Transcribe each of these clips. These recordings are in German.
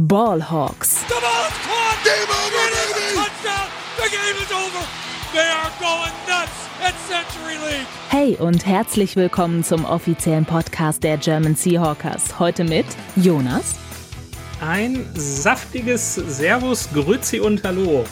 Ballhawks. The ball is caught. Game over, baby. Touchdown. The game is over. They are going nuts at Century League. Hey und herzlich willkommen zum offiziellen Podcast der German Seahawkers. Heute mit Jonas. Ein saftiges Servus, Grüezi und Hallo.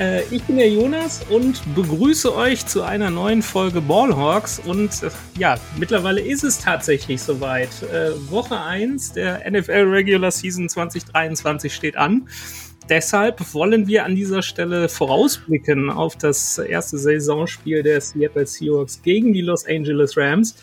Äh, ich bin der Jonas und begrüße euch zu einer neuen Folge Ballhawks. Und äh, ja, mittlerweile ist es tatsächlich soweit. Äh, Woche 1 der NFL Regular Season 2023 steht an. Deshalb wollen wir an dieser Stelle vorausblicken auf das erste Saisonspiel der Seattle Seahawks gegen die Los Angeles Rams.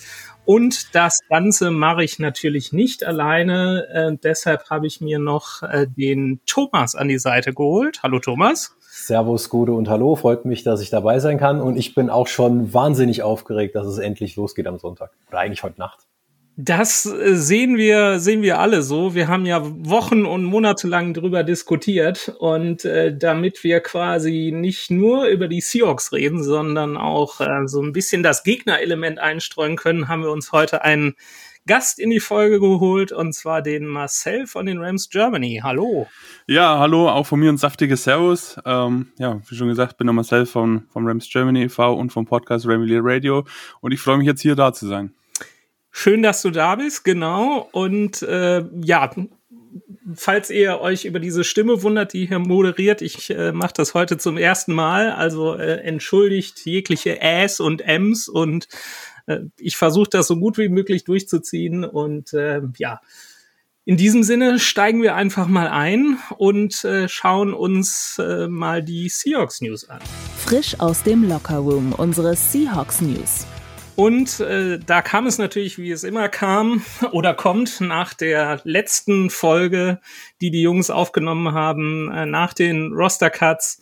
Und das Ganze mache ich natürlich nicht alleine. Äh, deshalb habe ich mir noch äh, den Thomas an die Seite geholt. Hallo Thomas. Servus, Gude und Hallo. Freut mich, dass ich dabei sein kann. Und ich bin auch schon wahnsinnig aufgeregt, dass es endlich losgeht am Sonntag. Oder eigentlich heute Nacht. Das äh, sehen wir, sehen wir alle so. Wir haben ja Wochen und Monate lang drüber diskutiert und äh, damit wir quasi nicht nur über die Seahawks reden, sondern auch äh, so ein bisschen das Gegnerelement einstreuen können, haben wir uns heute einen Gast in die Folge geholt und zwar den Marcel von den Rams Germany. Hallo. Ja, hallo, auch von mir ein saftiges Servus. Ähm, ja, wie schon gesagt, bin der Marcel von, vom Rams Germany e.V. und vom Podcast Ramilier Radio und ich freue mich jetzt hier da zu sein. Schön, dass du da bist, genau. Und äh, ja, falls ihr euch über diese Stimme wundert, die hier moderiert, ich äh, mache das heute zum ersten Mal. Also äh, entschuldigt jegliche Äs und Ms und ich versuche das so gut wie möglich durchzuziehen und äh, ja. In diesem Sinne steigen wir einfach mal ein und äh, schauen uns äh, mal die Seahawks News an. Frisch aus dem Lockerroom, unsere Seahawks News. Und äh, da kam es natürlich, wie es immer kam oder kommt, nach der letzten Folge, die die Jungs aufgenommen haben, äh, nach den Roster-Cuts,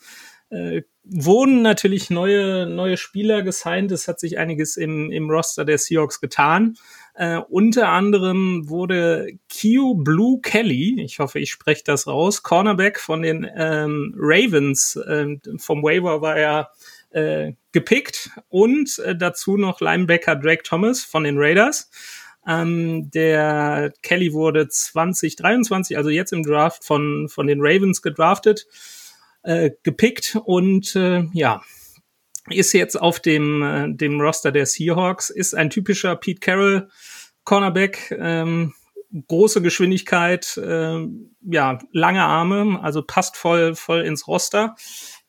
äh, wurden natürlich neue, neue Spieler gesigned. Es hat sich einiges im, im Roster der Seahawks getan. Äh, unter anderem wurde Q Blue Kelly, ich hoffe, ich spreche das raus, Cornerback von den ähm, Ravens. Äh, vom Waiver war er äh, gepickt und äh, dazu noch Linebacker Drake Thomas von den Raiders. Ähm, der Kelly wurde 2023, also jetzt im Draft von, von den Ravens gedraftet äh, gepickt und äh, ja, ist jetzt auf dem, äh, dem Roster der Seahawks, ist ein typischer Pete Carroll Cornerback, ähm, große Geschwindigkeit, äh, ja, lange Arme, also passt voll, voll ins Roster.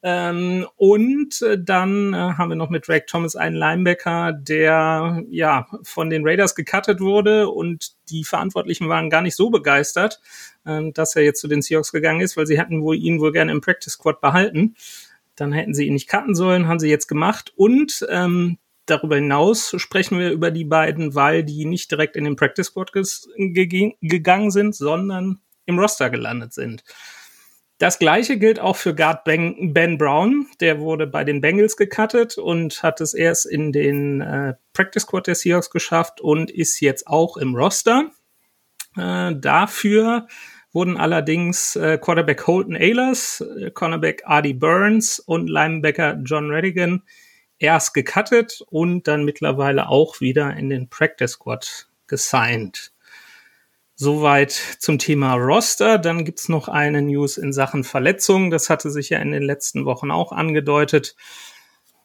Ähm, und äh, dann äh, haben wir noch mit Drake Thomas einen Linebacker, der ja von den Raiders gecuttet wurde und die Verantwortlichen waren gar nicht so begeistert, äh, dass er jetzt zu den Seahawks gegangen ist, weil sie hätten wohl ihn wohl gerne im Practice Squad behalten. Dann hätten sie ihn nicht cutten sollen, haben sie jetzt gemacht. Und ähm, darüber hinaus sprechen wir über die beiden, weil die nicht direkt in den Practice Squad gegangen sind, sondern im Roster gelandet sind. Das gleiche gilt auch für Guard ben, ben, Brown. Der wurde bei den Bengals gecuttet und hat es erst in den äh, Practice Squad der Seahawks geschafft und ist jetzt auch im Roster. Äh, dafür wurden allerdings äh, Quarterback Holton Ahlers, äh, Cornerback Artie Burns und Linebacker John Redigan erst gecuttet und dann mittlerweile auch wieder in den Practice Squad gesigned. Soweit zum Thema Roster. Dann gibt's noch eine News in Sachen Verletzungen. Das hatte sich ja in den letzten Wochen auch angedeutet.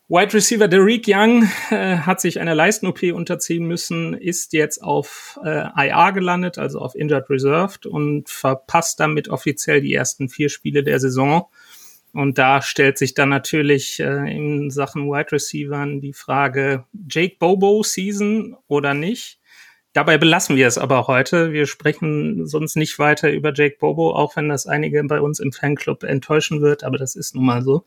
Wide Receiver Derek Young äh, hat sich einer Leisten-OP unterziehen müssen, ist jetzt auf äh, IR gelandet, also auf Injured Reserved und verpasst damit offiziell die ersten vier Spiele der Saison. Und da stellt sich dann natürlich äh, in Sachen Wide Receivern die Frage, Jake Bobo Season oder nicht? Dabei belassen wir es aber heute. Wir sprechen sonst nicht weiter über Jake Bobo, auch wenn das einige bei uns im Fanclub enttäuschen wird, aber das ist nun mal so.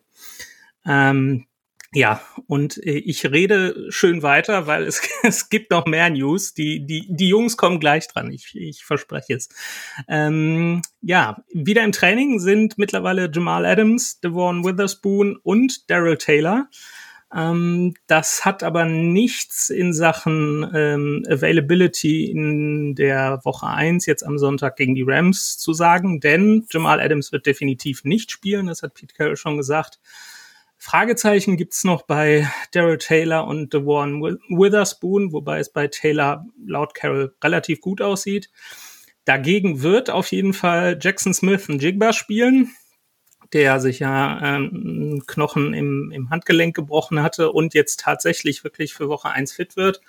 Ähm, ja, und ich rede schön weiter, weil es, es gibt noch mehr News. Die, die, die Jungs kommen gleich dran, ich, ich verspreche es. Ähm, ja, wieder im Training sind mittlerweile Jamal Adams, Devon Witherspoon und Daryl Taylor. Ähm, das hat aber nichts in Sachen ähm, Availability in der Woche eins jetzt am Sonntag gegen die Rams zu sagen, denn Jamal Adams wird definitiv nicht spielen, das hat Pete Carroll schon gesagt. Fragezeichen gibt's noch bei Daryl Taylor und DeWan Witherspoon, wobei es bei Taylor laut Carroll relativ gut aussieht. Dagegen wird auf jeden Fall Jackson Smith ein Jigba spielen, der sich ja ähm, Knochen im, im Handgelenk gebrochen hatte und jetzt tatsächlich wirklich für Woche eins fit wird.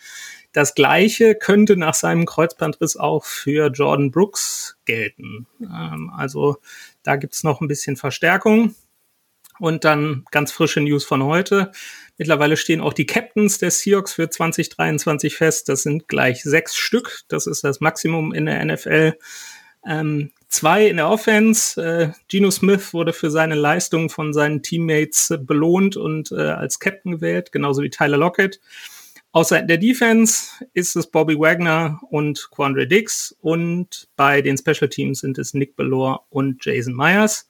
Das gleiche könnte nach seinem Kreuzbandriss auch für Jordan Brooks gelten. Ähm, also da gibt's noch ein bisschen Verstärkung. Und dann ganz frische News von heute. Mittlerweile stehen auch die Captains der Seahawks für 2023 fest. Das sind gleich sechs Stück. Das ist das Maximum in der NFL. Ähm, zwei in der Offense. Äh, Geno Smith wurde für seine Leistung von seinen Teammates belohnt und äh, als Captain gewählt, genauso wie Tyler Lockett. Außer der Defense ist es Bobby Wagner und Quandre Dix und bei den Special Teams sind es Nick Bellore und Jason Myers.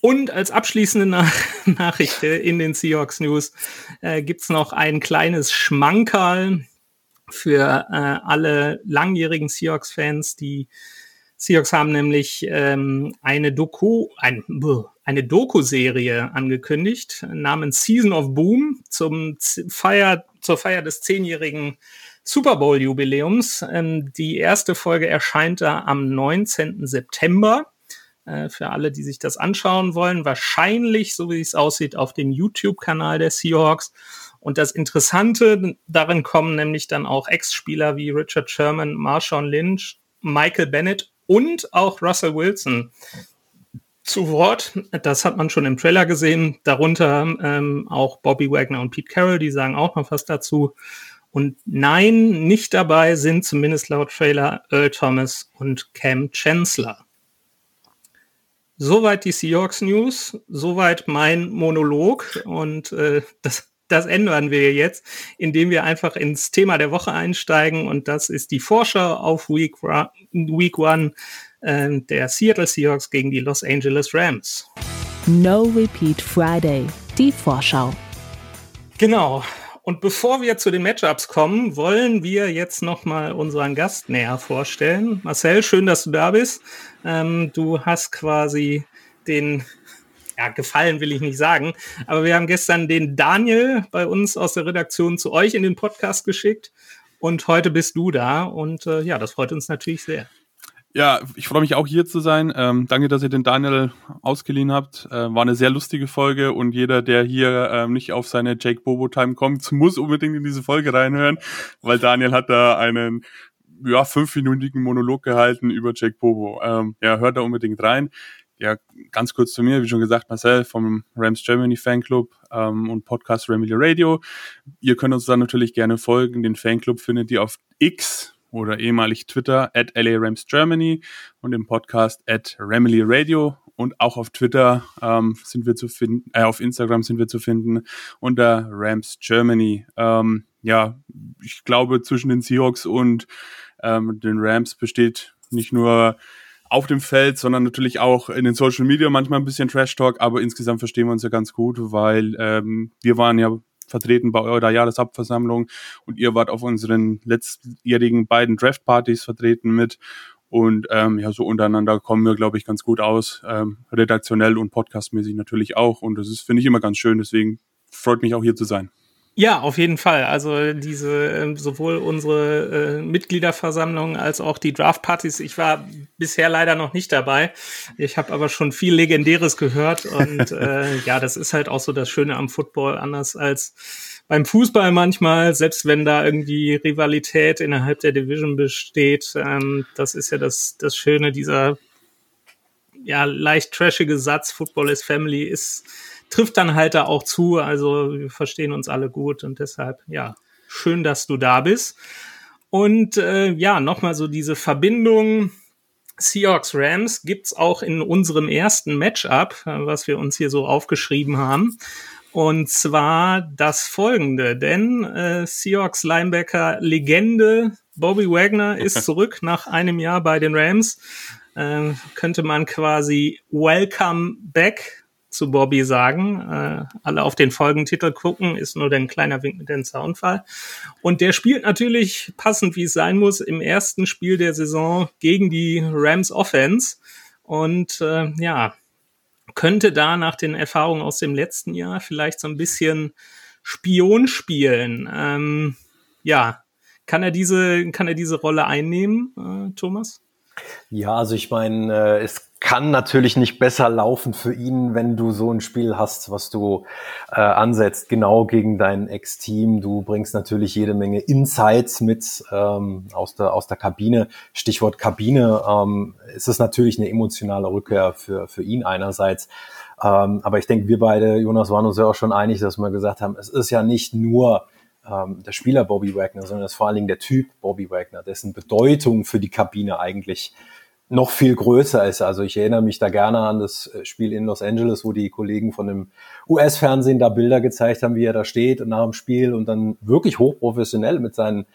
Und als abschließende Nach Nachricht in den Seahawks News äh, gibt's noch ein kleines Schmankerl für äh, alle langjährigen Seahawks-Fans. Die Seahawks haben nämlich ähm, eine Doku, ein, eine Doku-Serie angekündigt namens Season of Boom zum Feier, zur Feier des zehnjährigen Super Bowl-Jubiläums. Ähm, die erste Folge erscheint da am 19. September. Äh, für alle, die sich das anschauen wollen. Wahrscheinlich, so wie es aussieht, auf dem YouTube-Kanal der Seahawks. Und das Interessante, darin kommen nämlich dann auch Ex-Spieler wie Richard Sherman, Marshawn Lynch, Michael Bennett und auch Russell Wilson zu Wort. Das hat man schon im Trailer gesehen. Darunter ähm, auch Bobby Wagner und Pete Carroll, die sagen auch noch was dazu. Und nein, nicht dabei sind zumindest laut Trailer Earl Thomas und Cam Chancellor. Soweit die Seahawks News, soweit mein Monolog und äh, das, das ändern wir jetzt, indem wir einfach ins Thema der Woche einsteigen und das ist die Vorschau auf Week, Week One äh, der Seattle Seahawks gegen die Los Angeles Rams. No Repeat Friday, die Vorschau. Genau, und bevor wir zu den Matchups kommen, wollen wir jetzt nochmal unseren Gast näher vorstellen. Marcel, schön, dass du da bist. Ähm, du hast quasi den, ja, gefallen will ich nicht sagen, aber wir haben gestern den Daniel bei uns aus der Redaktion zu euch in den Podcast geschickt und heute bist du da und äh, ja, das freut uns natürlich sehr. Ja, ich freue mich auch hier zu sein. Ähm, danke, dass ihr den Daniel ausgeliehen habt. Äh, war eine sehr lustige Folge und jeder, der hier ähm, nicht auf seine Jake Bobo Time kommt, muss unbedingt in diese Folge reinhören, weil Daniel hat da einen ja fünfminütigen Monolog gehalten über Jake Bobo. Ähm, ja, hört da unbedingt rein. Ja, ganz kurz zu mir, wie schon gesagt, Marcel vom Rams Germany Fanclub ähm, und Podcast Ramily Radio. Ihr könnt uns da natürlich gerne folgen. Den Fanclub findet ihr auf X oder ehemalig Twitter at LA Rams Germany und im Podcast at Ramily Radio und auch auf Twitter ähm, sind wir zu finden, äh, auf Instagram sind wir zu finden unter Rams Germany. Ähm, ja, ich glaube zwischen den Seahawks und ähm, den Rams besteht nicht nur auf dem Feld, sondern natürlich auch in den Social Media manchmal ein bisschen Trash Talk, aber insgesamt verstehen wir uns ja ganz gut, weil ähm, wir waren ja vertreten bei eurer Jahreshauptversammlung und ihr wart auf unseren letztjährigen beiden Draftpartys vertreten mit. Und ähm, ja, so untereinander kommen wir, glaube ich, ganz gut aus, ähm, redaktionell und podcastmäßig natürlich auch. Und das ist, finde ich, immer ganz schön. Deswegen freut mich auch hier zu sein. Ja, auf jeden Fall. Also diese äh, sowohl unsere äh, Mitgliederversammlung als auch die Draftpartys. Ich war bisher leider noch nicht dabei. Ich habe aber schon viel Legendäres gehört und äh, ja, das ist halt auch so das Schöne am Football, anders als beim Fußball manchmal, selbst wenn da irgendwie Rivalität innerhalb der Division besteht. Ähm, das ist ja das das Schöne dieser ja leicht trashige Satz. Football is Family ist trifft dann halt da auch zu. Also wir verstehen uns alle gut und deshalb, ja, schön, dass du da bist. Und äh, ja, nochmal so diese Verbindung Seahawks Rams gibt's auch in unserem ersten Matchup, äh, was wir uns hier so aufgeschrieben haben. Und zwar das folgende, denn äh, Seahawks Linebacker Legende Bobby Wagner ist zurück nach einem Jahr bei den Rams. Äh, könnte man quasi Welcome Back zu Bobby sagen. Äh, alle auf den Folgentitel gucken, ist nur ein kleiner Wink mit dem Soundfall. Und der spielt natürlich passend, wie es sein muss, im ersten Spiel der Saison gegen die Rams Offense. Und äh, ja, könnte da nach den Erfahrungen aus dem letzten Jahr vielleicht so ein bisschen Spion spielen. Ähm, ja, kann er diese, kann er diese Rolle einnehmen, äh, Thomas? Ja, also ich meine, äh, es kann natürlich nicht besser laufen für ihn, wenn du so ein Spiel hast, was du äh, ansetzt, genau gegen dein Ex-Team. Du bringst natürlich jede Menge Insights mit ähm, aus, der, aus der Kabine. Stichwort Kabine. Ähm, es ist natürlich eine emotionale Rückkehr für, für ihn einerseits. Ähm, aber ich denke, wir beide, Jonas, waren uns ja auch schon einig, dass wir gesagt haben, es ist ja nicht nur ähm, der Spieler Bobby Wagner, sondern es ist vor allen Dingen der Typ Bobby Wagner, dessen Bedeutung für die Kabine eigentlich noch viel größer ist. Also ich erinnere mich da gerne an das äh, Spiel in Los Angeles, wo die Kollegen von dem US-Fernsehen da Bilder gezeigt haben, wie er da steht nach dem Spiel und dann wirklich hochprofessionell mit seinen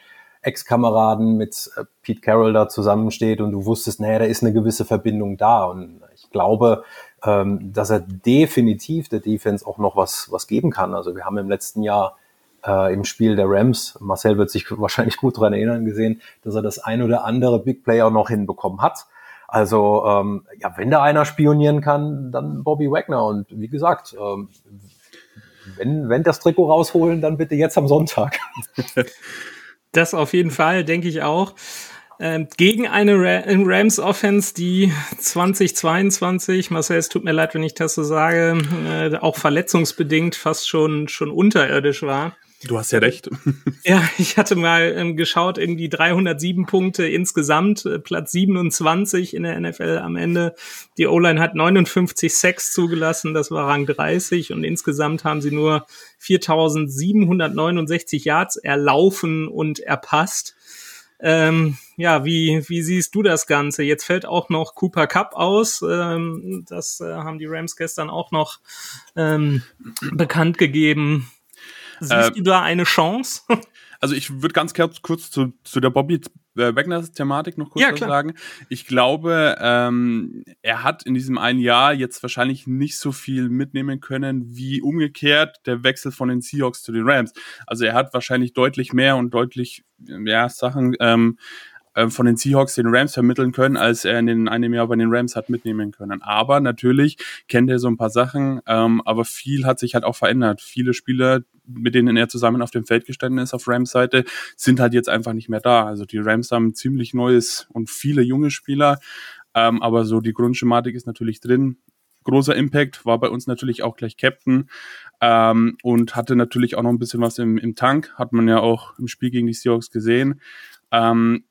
Ex-Kameraden, mit äh, Pete Carroll da zusammensteht und du wusstest, naja, da ist eine gewisse Verbindung da. Und ich glaube, ähm, dass er definitiv der Defense auch noch was, was geben kann. Also wir haben im letzten Jahr äh, im Spiel der Rams, Marcel wird sich wahrscheinlich gut dran erinnern, gesehen, dass er das ein oder andere Big Player noch hinbekommen hat. Also ähm, ja, wenn da einer spionieren kann, dann Bobby Wagner. Und wie gesagt, ähm, wenn, wenn das Trikot rausholen, dann bitte jetzt am Sonntag. Das auf jeden Fall, denke ich auch. Ähm, gegen eine Rams-Offense, die 2022, Marcel, es tut mir leid, wenn ich das so sage, äh, auch verletzungsbedingt fast schon, schon unterirdisch war. Du hast ja recht. Ja, ich hatte mal ähm, geschaut, irgendwie 307 Punkte insgesamt, äh, Platz 27 in der NFL am Ende. Die O-Line hat 59 Sacks zugelassen, das war Rang 30 und insgesamt haben sie nur 4769 Yards erlaufen und erpasst. Ähm, ja, wie, wie siehst du das Ganze? Jetzt fällt auch noch Cooper Cup aus. Ähm, das äh, haben die Rams gestern auch noch ähm, bekannt gegeben. Siehst äh, du da eine Chance? Also ich würde ganz kurz, zu, zu der Bobby äh, Wagner-Thematik noch kurz ja, was sagen. Ich glaube, ähm, er hat in diesem einen Jahr jetzt wahrscheinlich nicht so viel mitnehmen können, wie umgekehrt der Wechsel von den Seahawks zu den Rams. Also er hat wahrscheinlich deutlich mehr und deutlich mehr Sachen ähm, äh, von den Seahawks den Rams vermitteln können, als er in einem Jahr bei den Rams hat mitnehmen können. Aber natürlich kennt er so ein paar Sachen, ähm, aber viel hat sich halt auch verändert. Viele Spieler, mit denen er zusammen auf dem Feld gestanden ist auf Rams Seite, sind halt jetzt einfach nicht mehr da. Also die Rams haben ziemlich neues und viele junge Spieler, ähm, aber so die Grundschematik ist natürlich drin. Großer Impact, war bei uns natürlich auch gleich Captain ähm, und hatte natürlich auch noch ein bisschen was im, im Tank, hat man ja auch im Spiel gegen die Seahawks gesehen. Ähm,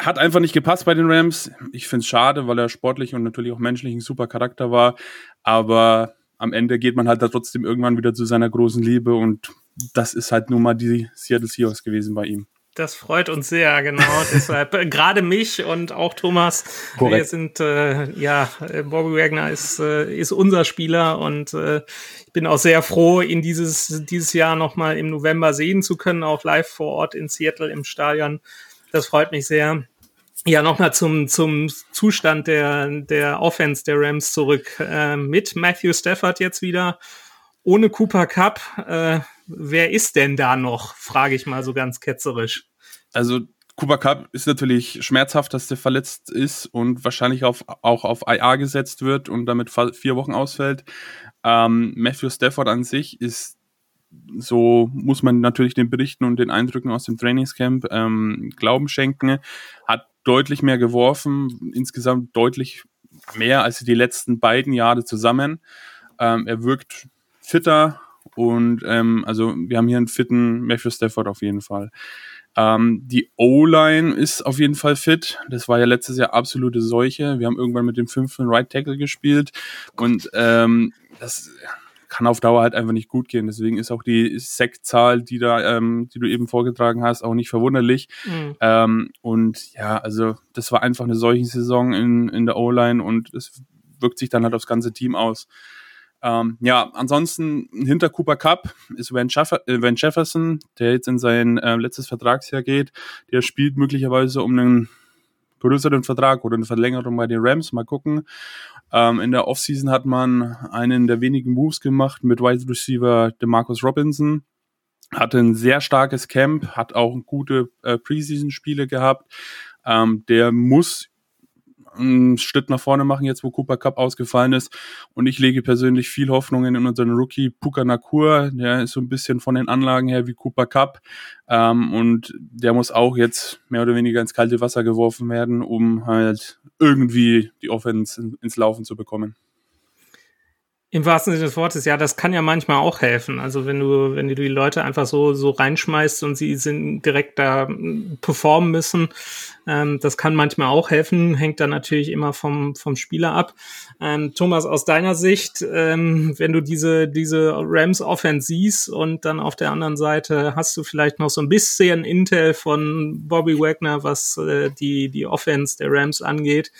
hat einfach nicht gepasst bei den Rams. Ich finde es schade, weil er sportlich und natürlich auch menschlich ein super Charakter war. Aber am Ende geht man halt da trotzdem irgendwann wieder zu seiner großen Liebe und das ist halt nun mal die Seattle Seahawks gewesen bei ihm. Das freut uns sehr, genau. Deshalb äh, gerade mich und auch Thomas. Korrekt. Wir sind äh, ja äh, Bobby Wagner ist äh, ist unser Spieler und äh, ich bin auch sehr froh, ihn dieses dieses Jahr noch mal im November sehen zu können, auch live vor Ort in Seattle im Stadion. Das freut mich sehr. Ja, nochmal zum, zum Zustand der, der Offense der Rams zurück. Äh, mit Matthew Stafford jetzt wieder, ohne Cooper Cup. Äh, wer ist denn da noch? Frage ich mal so ganz ketzerisch. Also Cooper Cup ist natürlich schmerzhaft, dass der verletzt ist und wahrscheinlich auf, auch auf IA gesetzt wird und damit vier Wochen ausfällt. Ähm, Matthew Stafford an sich ist so muss man natürlich den Berichten und den Eindrücken aus dem Trainingscamp ähm, Glauben schenken. Hat deutlich mehr geworfen, insgesamt deutlich mehr als die letzten beiden Jahre zusammen. Ähm, er wirkt fitter und ähm, also wir haben hier einen fitten Matthew Stafford auf jeden Fall. Ähm, die O-Line ist auf jeden Fall fit. Das war ja letztes Jahr absolute Seuche. Wir haben irgendwann mit dem fünften Right Tackle gespielt und ähm, das kann auf Dauer halt einfach nicht gut gehen. Deswegen ist auch die Sektzahl, die da, ähm, die du eben vorgetragen hast, auch nicht verwunderlich. Mhm. Ähm, und ja, also das war einfach eine solche Saison in, in der O-Line und es wirkt sich dann halt aufs ganze Team aus. Ähm, ja, ansonsten hinter Cooper Cup ist Van, Jeffer äh, Van Jefferson, der jetzt in sein äh, letztes Vertragsjahr geht. Der spielt möglicherweise um einen größeren Vertrag oder eine Verlängerung bei den Rams. Mal gucken. Ähm, in der Offseason hat man einen der wenigen Moves gemacht mit Wide Receiver DeMarcus Robinson. Hatte ein sehr starkes Camp, hat auch gute äh, Preseason-Spiele gehabt. Ähm, der muss einen Schritt nach vorne machen, jetzt wo Cooper Cup ausgefallen ist. Und ich lege persönlich viel Hoffnungen in unseren Rookie Puka Nakur. Der ist so ein bisschen von den Anlagen her wie Cooper Cup. Ähm, und der muss auch jetzt mehr oder weniger ins kalte Wasser geworfen werden, um halt irgendwie die Offense ins Laufen zu bekommen. Im wahrsten Sinne des Wortes, ja, das kann ja manchmal auch helfen. Also wenn du, wenn du die Leute einfach so, so reinschmeißt und sie sind direkt da hm, performen müssen, ähm, das kann manchmal auch helfen, hängt dann natürlich immer vom, vom Spieler ab. Ähm, Thomas, aus deiner Sicht, ähm, wenn du diese, diese Rams Offense siehst und dann auf der anderen Seite hast du vielleicht noch so ein bisschen Intel von Bobby Wagner, was äh, die, die Offense der Rams angeht.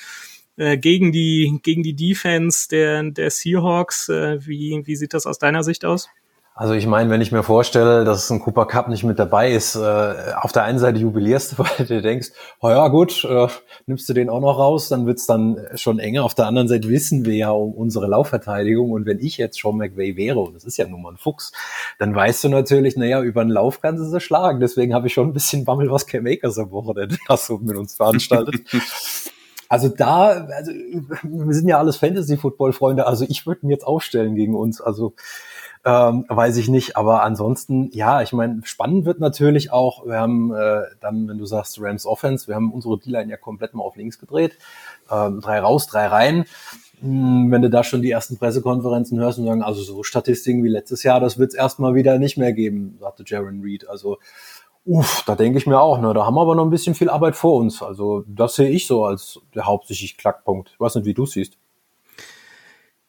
Äh, gegen die gegen die Defense der der Seahawks. Äh, wie wie sieht das aus deiner Sicht aus? Also ich meine, wenn ich mir vorstelle, dass ein Cooper Cup nicht mit dabei ist, äh, auf der einen Seite jubilierst du, weil du denkst, oh ja gut, äh, nimmst du den auch noch raus, dann wird's dann schon enger. Auf der anderen Seite wissen wir ja um unsere Laufverteidigung und wenn ich jetzt Sean McVay wäre, und das ist ja nun mal ein Fuchs, dann weißt du natürlich, naja, über einen Lauf kannst du sie schlagen. Deswegen habe ich schon ein bisschen Bammel, was Cam Akers am Wochenende so mit uns veranstaltet. Also da, also wir sind ja alles Fantasy-Football-Freunde, also ich würde ihn jetzt aufstellen gegen uns, also ähm, weiß ich nicht, aber ansonsten, ja, ich meine, spannend wird natürlich auch, wir haben äh, dann, wenn du sagst Rams Offense, wir haben unsere D-Line ja komplett mal auf links gedreht, ähm, drei raus, drei rein, hm, wenn du da schon die ersten Pressekonferenzen hörst und sagen, also so Statistiken wie letztes Jahr, das wird es erstmal wieder nicht mehr geben, sagte Jaron Reed. Also Uff, da denke ich mir auch, ne? Da haben wir aber noch ein bisschen viel Arbeit vor uns. Also das sehe ich so als der hauptsächliche Knackpunkt. Ich weiß nicht, wie du siehst.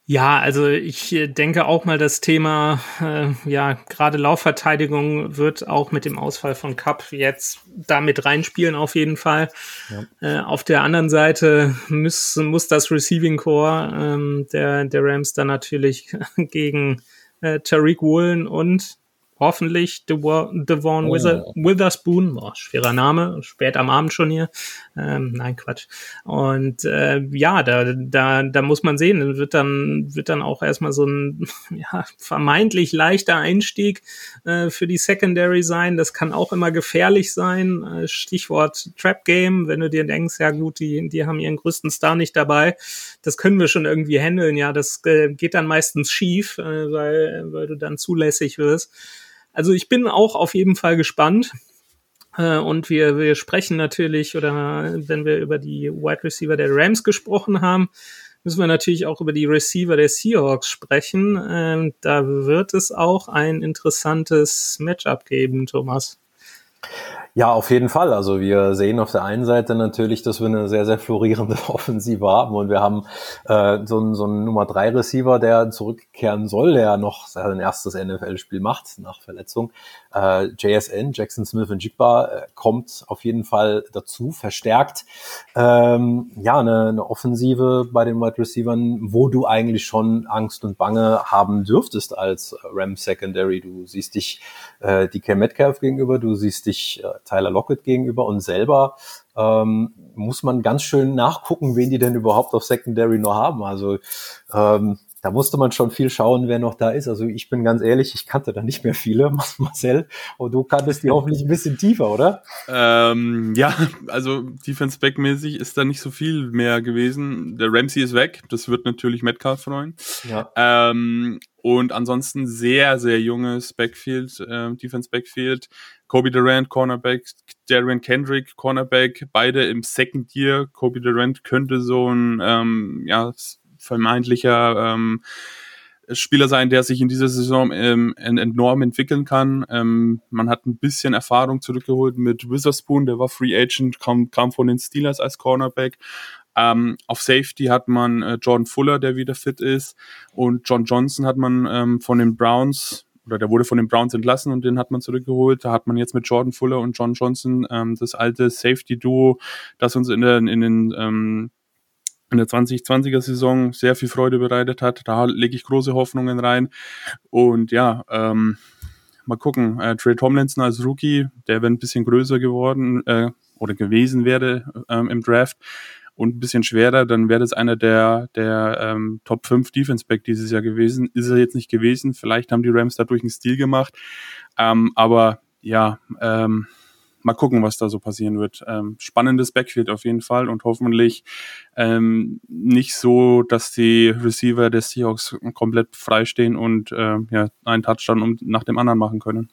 Ja, also ich äh, denke auch mal, das Thema, äh, ja, gerade Laufverteidigung wird auch mit dem Ausfall von Cup jetzt damit reinspielen, auf jeden Fall. Ja. Äh, auf der anderen Seite muss, muss das Receiving Core ähm, der, der Rams dann natürlich gegen äh, Tariq Woolen und hoffentlich Devon, oh. Witherspoon, boah, schwerer Name, spät am Abend schon hier. Ähm, nein, Quatsch. Und äh, ja, da, da, da muss man sehen, wird dann, wird dann auch erstmal so ein ja, vermeintlich leichter Einstieg äh, für die Secondary sein. Das kann auch immer gefährlich sein. Äh, Stichwort Trap Game, wenn du dir denkst, ja gut, die, die haben ihren größten Star nicht dabei. Das können wir schon irgendwie handeln. Ja, das äh, geht dann meistens schief, äh, weil, weil du dann zulässig wirst. Also ich bin auch auf jeden Fall gespannt. Äh, und wir, wir sprechen natürlich, oder wenn wir über die Wide Receiver der Rams gesprochen haben, müssen wir natürlich auch über die Receiver der Seahawks sprechen. Ähm, da wird es auch ein interessantes Matchup geben, Thomas. Ja, auf jeden Fall. Also wir sehen auf der einen Seite natürlich, dass wir eine sehr, sehr florierende Offensive haben und wir haben äh, so einen, so einen Nummer drei Receiver, der zurückkehren soll, der noch sein erstes NFL-Spiel macht nach Verletzung. Äh, JSN, Jackson Smith und Jigba, äh, kommt auf jeden Fall dazu, verstärkt. Ähm, ja, eine, eine Offensive bei den Wide Receivern, wo du eigentlich schon Angst und Bange haben dürftest als Ram Secondary. Du siehst dich äh, Cam Metcalf gegenüber, du siehst dich äh, Tyler Lockett gegenüber und selber ähm, muss man ganz schön nachgucken, wen die denn überhaupt auf Secondary noch haben. Also ähm, da musste man schon viel schauen, wer noch da ist. Also ich bin ganz ehrlich, ich kannte da nicht mehr viele, Marcel. Und du kanntest die hoffentlich ein bisschen tiefer, oder? Ähm, ja, also Defense Back mäßig ist da nicht so viel mehr gewesen. Der Ramsey ist weg. Das wird natürlich Metcalf freuen. Ja. Ähm, und ansonsten sehr, sehr junges Backfield, äh, Defense Backfield. Kobe Durant, Cornerback, Darren Kendrick, Cornerback, beide im Second Year. Kobe Durant könnte so ein, ähm, ja, vermeintlicher ähm, Spieler sein, der sich in dieser Saison ähm, enorm entwickeln kann. Ähm, man hat ein bisschen Erfahrung zurückgeholt mit Witherspoon, der war Free Agent, kam, kam von den Steelers als Cornerback. Ähm, auf Safety hat man äh, Jordan Fuller, der wieder fit ist, und John Johnson hat man ähm, von den Browns oder der wurde von den Browns entlassen und den hat man zurückgeholt. Da hat man jetzt mit Jordan Fuller und John Johnson ähm, das alte Safety-Duo, das uns in, der, in den ähm, in der 2020er Saison sehr viel Freude bereitet hat. Da lege ich große Hoffnungen rein. Und ja, ähm, mal gucken. Äh, Trey Tomlinson als Rookie, der wäre ein bisschen größer geworden äh, oder gewesen wäre ähm, im Draft und ein bisschen schwerer, dann wäre das einer der, der ähm, Top 5 Defense Back dieses Jahr gewesen. Ist er jetzt nicht gewesen. Vielleicht haben die Rams dadurch einen Stil gemacht. Ähm, aber ja, ähm, mal gucken, was da so passieren wird. Ähm, spannendes Backfield auf jeden Fall und hoffentlich ähm, nicht so, dass die Receiver des Seahawks komplett freistehen und äh, ja, einen Touchdown nach dem anderen machen können.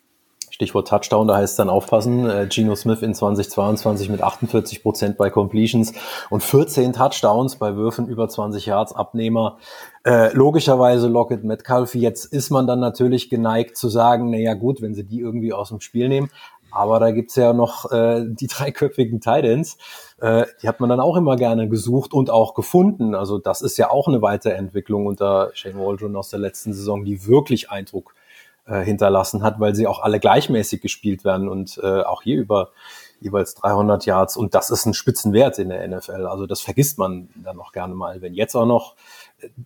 Stichwort Touchdown, da heißt es dann aufpassen. Äh, Geno Smith in 2022 mit 48 Prozent bei Completions und 14 Touchdowns bei Würfen über 20 Yards Abnehmer. Äh, logischerweise Lockett Metcalf. Jetzt ist man dann natürlich geneigt zu sagen, naja gut, wenn sie die irgendwie aus dem Spiel nehmen. Aber da gibt's ja noch äh, die dreiköpfigen Titans. Äh, die hat man dann auch immer gerne gesucht und auch gefunden. Also das ist ja auch eine Weiterentwicklung unter Shane Waldron aus der letzten Saison, die wirklich Eindruck äh, hinterlassen hat, weil sie auch alle gleichmäßig gespielt werden und äh, auch hier über jeweils 300 Yards und das ist ein Spitzenwert in der NFL. Also das vergisst man dann noch gerne mal. Wenn jetzt auch noch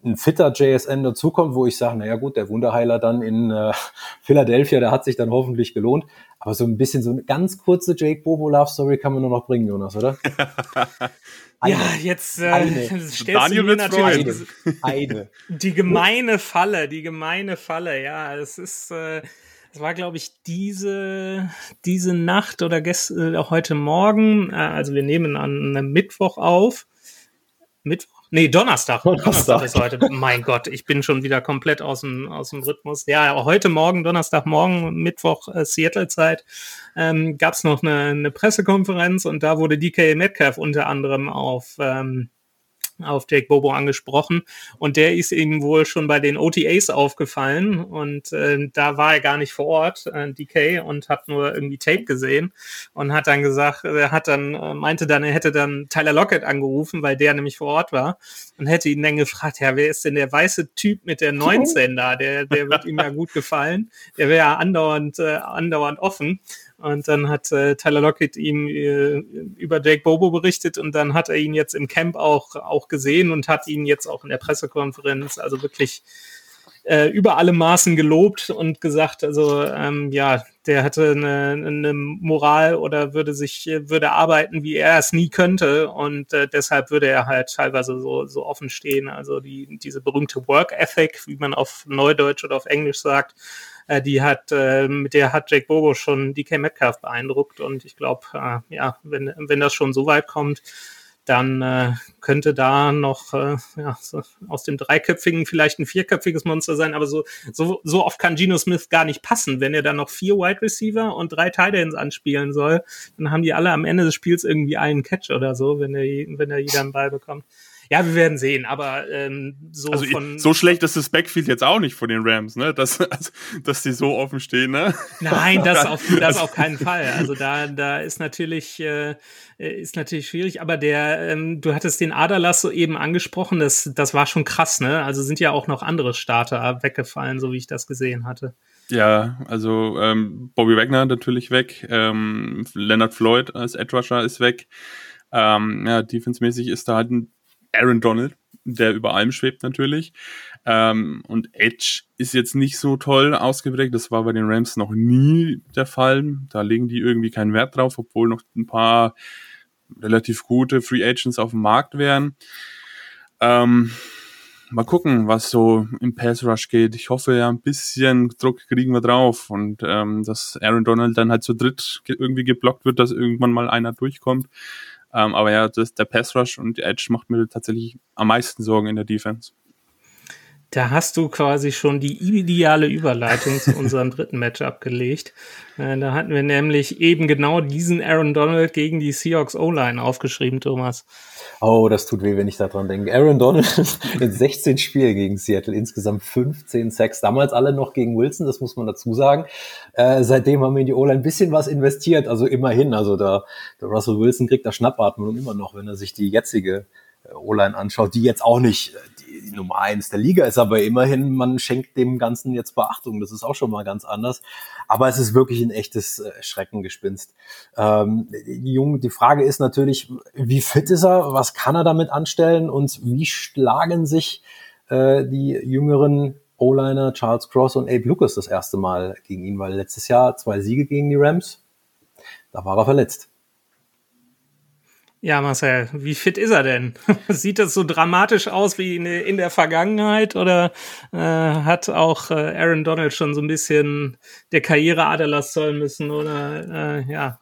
ein fitter JSN dazukommt, wo ich sage, naja gut, der Wunderheiler dann in äh, Philadelphia, der hat sich dann hoffentlich gelohnt. Aber so ein bisschen so eine ganz kurze Jake Bobo Love Story kann man nur noch bringen, Jonas, oder? Eine. Ja, jetzt äh, eine. stellst Daniel du mir natürlich eine. die gemeine Falle, die gemeine Falle, ja, es ist, äh, es war, glaube ich, diese, diese Nacht oder gestern, äh, heute Morgen, äh, also wir nehmen an einem Mittwoch auf, Mittwoch, Nee, Donnerstag. Donnerstag. Donnerstag ist heute. mein Gott, ich bin schon wieder komplett aus dem, aus dem Rhythmus. Ja, heute Morgen, Donnerstagmorgen, Mittwoch, äh, Seattle-Zeit, ähm, gab es noch eine, eine Pressekonferenz und da wurde DK Metcalf unter anderem auf ähm, auf Jake Bobo angesprochen und der ist ihm wohl schon bei den OTAs aufgefallen und äh, da war er gar nicht vor Ort, äh, DK, und hat nur irgendwie Tape gesehen und hat dann gesagt, er hat dann, äh, meinte dann, er hätte dann Tyler Lockett angerufen, weil der nämlich vor Ort war und hätte ihn dann gefragt, ja, wer ist denn der weiße Typ mit der 19 da? Der, der wird ihm ja gut gefallen. Der wäre ja andauernd, äh, andauernd offen. Und dann hat äh, Tyler Lockett ihm äh, über Jake Bobo berichtet und dann hat er ihn jetzt im Camp auch, auch gesehen und hat ihn jetzt auch in der Pressekonferenz also wirklich äh, über alle Maßen gelobt und gesagt, also ähm, ja, der hatte eine, eine Moral oder würde sich, würde arbeiten, wie er es nie könnte und äh, deshalb würde er halt teilweise so, so offen stehen. Also die, diese berühmte Work Ethic, wie man auf Neudeutsch oder auf Englisch sagt, äh, die hat, äh, mit der hat Jake Bobo schon DK Metcalf beeindruckt und ich glaube, äh, ja, wenn, wenn das schon so weit kommt, dann äh, könnte da noch äh, ja, so aus dem dreiköpfigen vielleicht ein vierköpfiges Monster sein, aber so, so, so oft kann Geno Smith gar nicht passen. Wenn er dann noch vier Wide Receiver und drei Tight anspielen soll, dann haben die alle am Ende des Spiels irgendwie einen Catch oder so, wenn er, wenn er jeder einen Ball bekommt. Ja, wir werden sehen, aber ähm, so also von. So schlecht ist das Backfield jetzt auch nicht von den Rams, ne? Dass, also, dass die so offen stehen, ne? Nein, das auf, das auf keinen Fall. Also da, da ist natürlich, äh, ist natürlich schwierig, aber der, ähm, du hattest den Aderlass so eben angesprochen, das, das war schon krass, ne? Also sind ja auch noch andere Starter weggefallen, so wie ich das gesehen hatte. Ja, also ähm, Bobby Wagner natürlich weg, ähm, Leonard Floyd als Edge Rusher ist weg. Ähm, ja, defensemäßig ist da halt ein Aaron Donald, der über allem schwebt natürlich. Ähm, und Edge ist jetzt nicht so toll ausgeprägt. Das war bei den Rams noch nie der Fall. Da legen die irgendwie keinen Wert drauf, obwohl noch ein paar relativ gute Free Agents auf dem Markt wären. Ähm, mal gucken, was so im Pass Rush geht. Ich hoffe ja, ein bisschen Druck kriegen wir drauf und ähm, dass Aaron Donald dann halt zu dritt irgendwie geblockt wird, dass irgendwann mal einer durchkommt. Ähm, aber ja, das, der Pass Rush und die Edge macht mir tatsächlich am meisten Sorgen in der Defense. Da hast du quasi schon die ideale Überleitung zu unserem dritten Match abgelegt. Äh, da hatten wir nämlich eben genau diesen Aaron Donald gegen die Seahawks O-Line aufgeschrieben, Thomas. Oh, das tut weh, wenn ich daran denke. Aaron Donald in 16 Spielen gegen Seattle, insgesamt 15 Sacks. Damals alle noch gegen Wilson, das muss man dazu sagen. Äh, seitdem haben wir in die O-Line ein bisschen was investiert, also immerhin. Also da, der Russell Wilson kriegt da Schnappatmung immer noch, wenn er sich die jetzige äh, O-Line anschaut, die jetzt auch nicht äh, Nummer eins der Liga ist, aber immerhin, man schenkt dem Ganzen jetzt Beachtung. Das ist auch schon mal ganz anders. Aber es ist wirklich ein echtes äh, Schreckengespinst. Ähm, die, Jungen, die Frage ist natürlich, wie fit ist er? Was kann er damit anstellen? Und wie schlagen sich äh, die jüngeren O-Liner Charles Cross und Abe Lucas das erste Mal gegen ihn? Weil letztes Jahr zwei Siege gegen die Rams, da war er verletzt. Ja, Marcel, wie fit ist er denn? Sieht das so dramatisch aus wie in, der Vergangenheit oder äh, hat auch äh, Aaron Donald schon so ein bisschen der Karriere Aderlass zollen müssen oder äh, ja,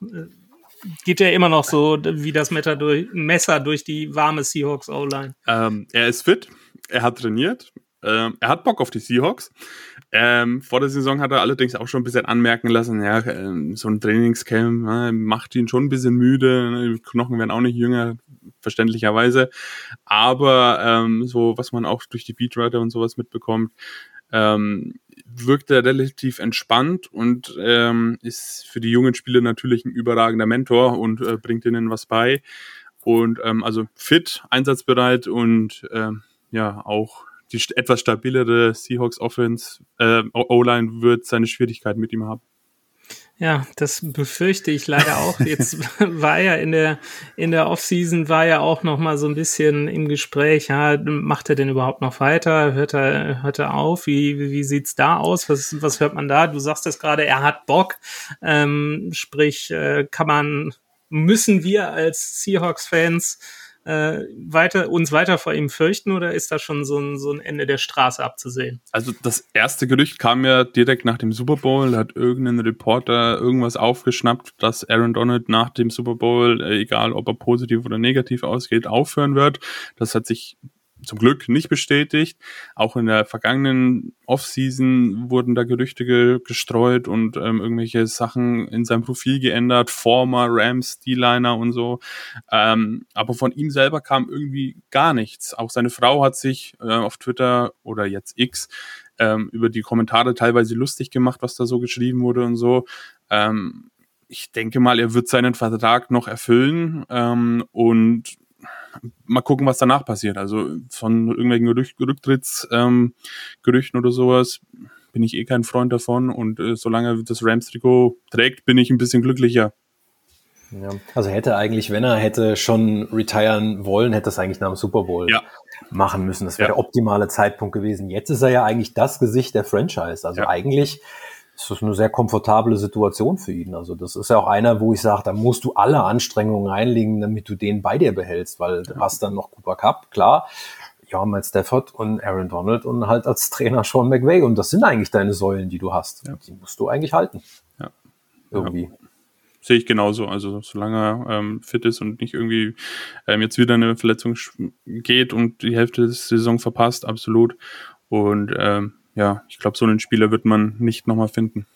geht er immer noch so wie das Messer durch, Messer durch die warme Seahawks O-Line? Ähm, er ist fit, er hat trainiert, ähm, er hat Bock auf die Seahawks. Ähm, vor der Saison hat er allerdings auch schon ein bisschen anmerken lassen, ja, ähm, so ein Trainingscamp äh, macht ihn schon ein bisschen müde, ne, die Knochen werden auch nicht jünger, verständlicherweise. Aber ähm, so, was man auch durch die Beatwriter und sowas mitbekommt, ähm, wirkt er relativ entspannt und ähm, ist für die jungen Spieler natürlich ein überragender Mentor und äh, bringt ihnen was bei. Und ähm, also fit, einsatzbereit und ähm, ja, auch die etwas stabilere Seahawks Offense, äh, O-Line wird seine Schwierigkeiten mit ihm haben. Ja, das befürchte ich leider auch. Jetzt war ja in der in der Offseason war ja auch noch mal so ein bisschen im Gespräch. Ja, macht er denn überhaupt noch weiter? Hört er hört er auf? Wie wie sieht's da aus? Was was hört man da? Du sagst es gerade, er hat Bock. Ähm, sprich, äh, kann man müssen wir als Seahawks-Fans äh, weiter, uns weiter vor ihm fürchten oder ist da schon so ein, so ein Ende der Straße abzusehen? Also das erste Gerücht kam ja direkt nach dem Super Bowl, da hat irgendein Reporter irgendwas aufgeschnappt, dass Aaron Donald nach dem Super Bowl, äh, egal ob er positiv oder negativ ausgeht, aufhören wird. Das hat sich zum Glück nicht bestätigt. Auch in der vergangenen Offseason wurden da Gerüchte ge gestreut und ähm, irgendwelche Sachen in seinem Profil geändert, Former Rams, D-Liner und so. Ähm, aber von ihm selber kam irgendwie gar nichts. Auch seine Frau hat sich äh, auf Twitter oder jetzt X ähm, über die Kommentare teilweise lustig gemacht, was da so geschrieben wurde und so. Ähm, ich denke mal, er wird seinen Vertrag noch erfüllen ähm, und mal gucken, was danach passiert. Also von irgendwelchen Rücktrittsgerüchten ähm, oder sowas bin ich eh kein Freund davon. Und äh, solange das Rams-Trikot trägt, bin ich ein bisschen glücklicher. Ja, also hätte eigentlich, wenn er hätte schon retiren wollen, hätte es eigentlich nach dem Super Bowl ja. machen müssen. Das wäre ja. der optimale Zeitpunkt gewesen. Jetzt ist er ja eigentlich das Gesicht der Franchise. Also eigentlich ist das eine sehr komfortable Situation für ihn. Also das ist ja auch einer, wo ich sage, da musst du alle Anstrengungen reinlegen, damit du den bei dir behältst, weil du hast dann noch Cooper Cup, klar, ja, Matt Stafford und Aaron Donald und halt als Trainer Sean McVay. Und das sind eigentlich deine Säulen, die du hast. Ja. Die musst du eigentlich halten. Ja. Irgendwie. Ja. Sehe ich genauso. Also solange er ähm, fit ist und nicht irgendwie ähm, jetzt wieder eine Verletzung geht und die Hälfte der Saison verpasst, absolut. Und ähm, ja, ich glaube, so einen Spieler wird man nicht nochmal finden.